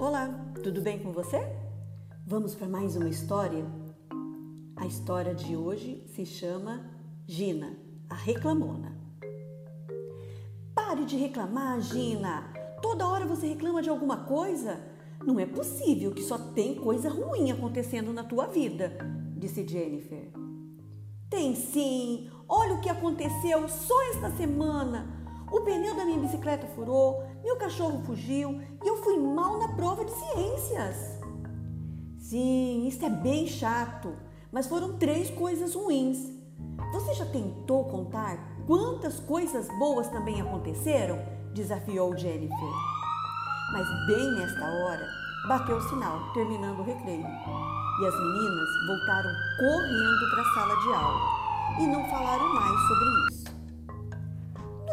Olá, tudo bem com você? Vamos para mais uma história? A história de hoje se chama Gina, a reclamona. Pare de reclamar, Gina! Toda hora você reclama de alguma coisa? Não é possível que só tem coisa ruim acontecendo na tua vida, disse Jennifer. Tem sim! Olha o que aconteceu só esta semana! O pneu da minha bicicleta furou, meu cachorro fugiu e eu fui mal na prova de ciências. Sim, isso é bem chato, mas foram três coisas ruins. Você já tentou contar quantas coisas boas também aconteceram? Desafiou Jennifer. Mas bem nesta hora, bateu o sinal, terminando o recreio. E as meninas voltaram correndo para a sala de aula e não falaram mais sobre isso.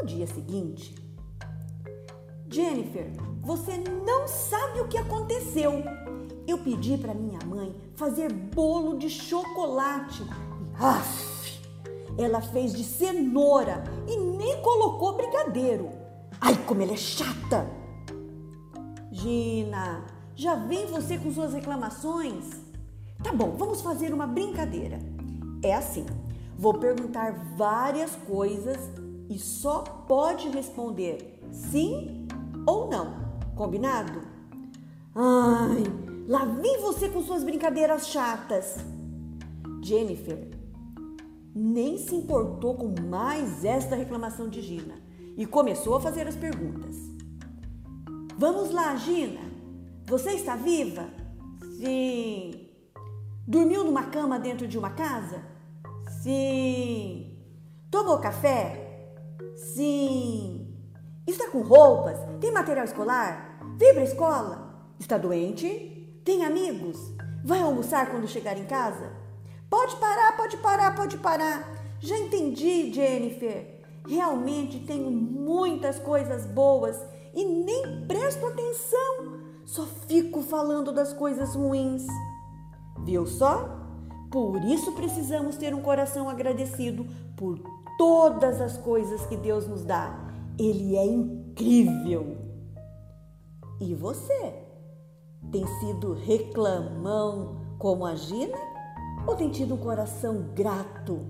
Dia seguinte, Jennifer, você não sabe o que aconteceu. Eu pedi para minha mãe fazer bolo de chocolate e af, ela fez de cenoura e nem colocou brigadeiro. Ai, como ela é chata! Gina, já vem você com suas reclamações? Tá bom, vamos fazer uma brincadeira. É assim, vou perguntar várias coisas e só pode responder sim ou não. Combinado? Ai, lá vem você com suas brincadeiras chatas. Jennifer nem se importou com mais esta reclamação de Gina e começou a fazer as perguntas. Vamos lá, Gina. Você está viva? Sim. Dormiu numa cama dentro de uma casa? Sim. Tomou café? Sim. Está com roupas? Tem material escolar? Veio para escola? Está doente? Tem amigos? Vai almoçar quando chegar em casa? Pode parar, pode parar, pode parar. Já entendi, Jennifer. Realmente tenho muitas coisas boas e nem presto atenção. Só fico falando das coisas ruins. Viu só? Por isso precisamos ter um coração agradecido por todas as coisas que Deus nos dá. Ele é incrível. E você? Tem sido reclamão como a Gina? Ou tem tido um coração grato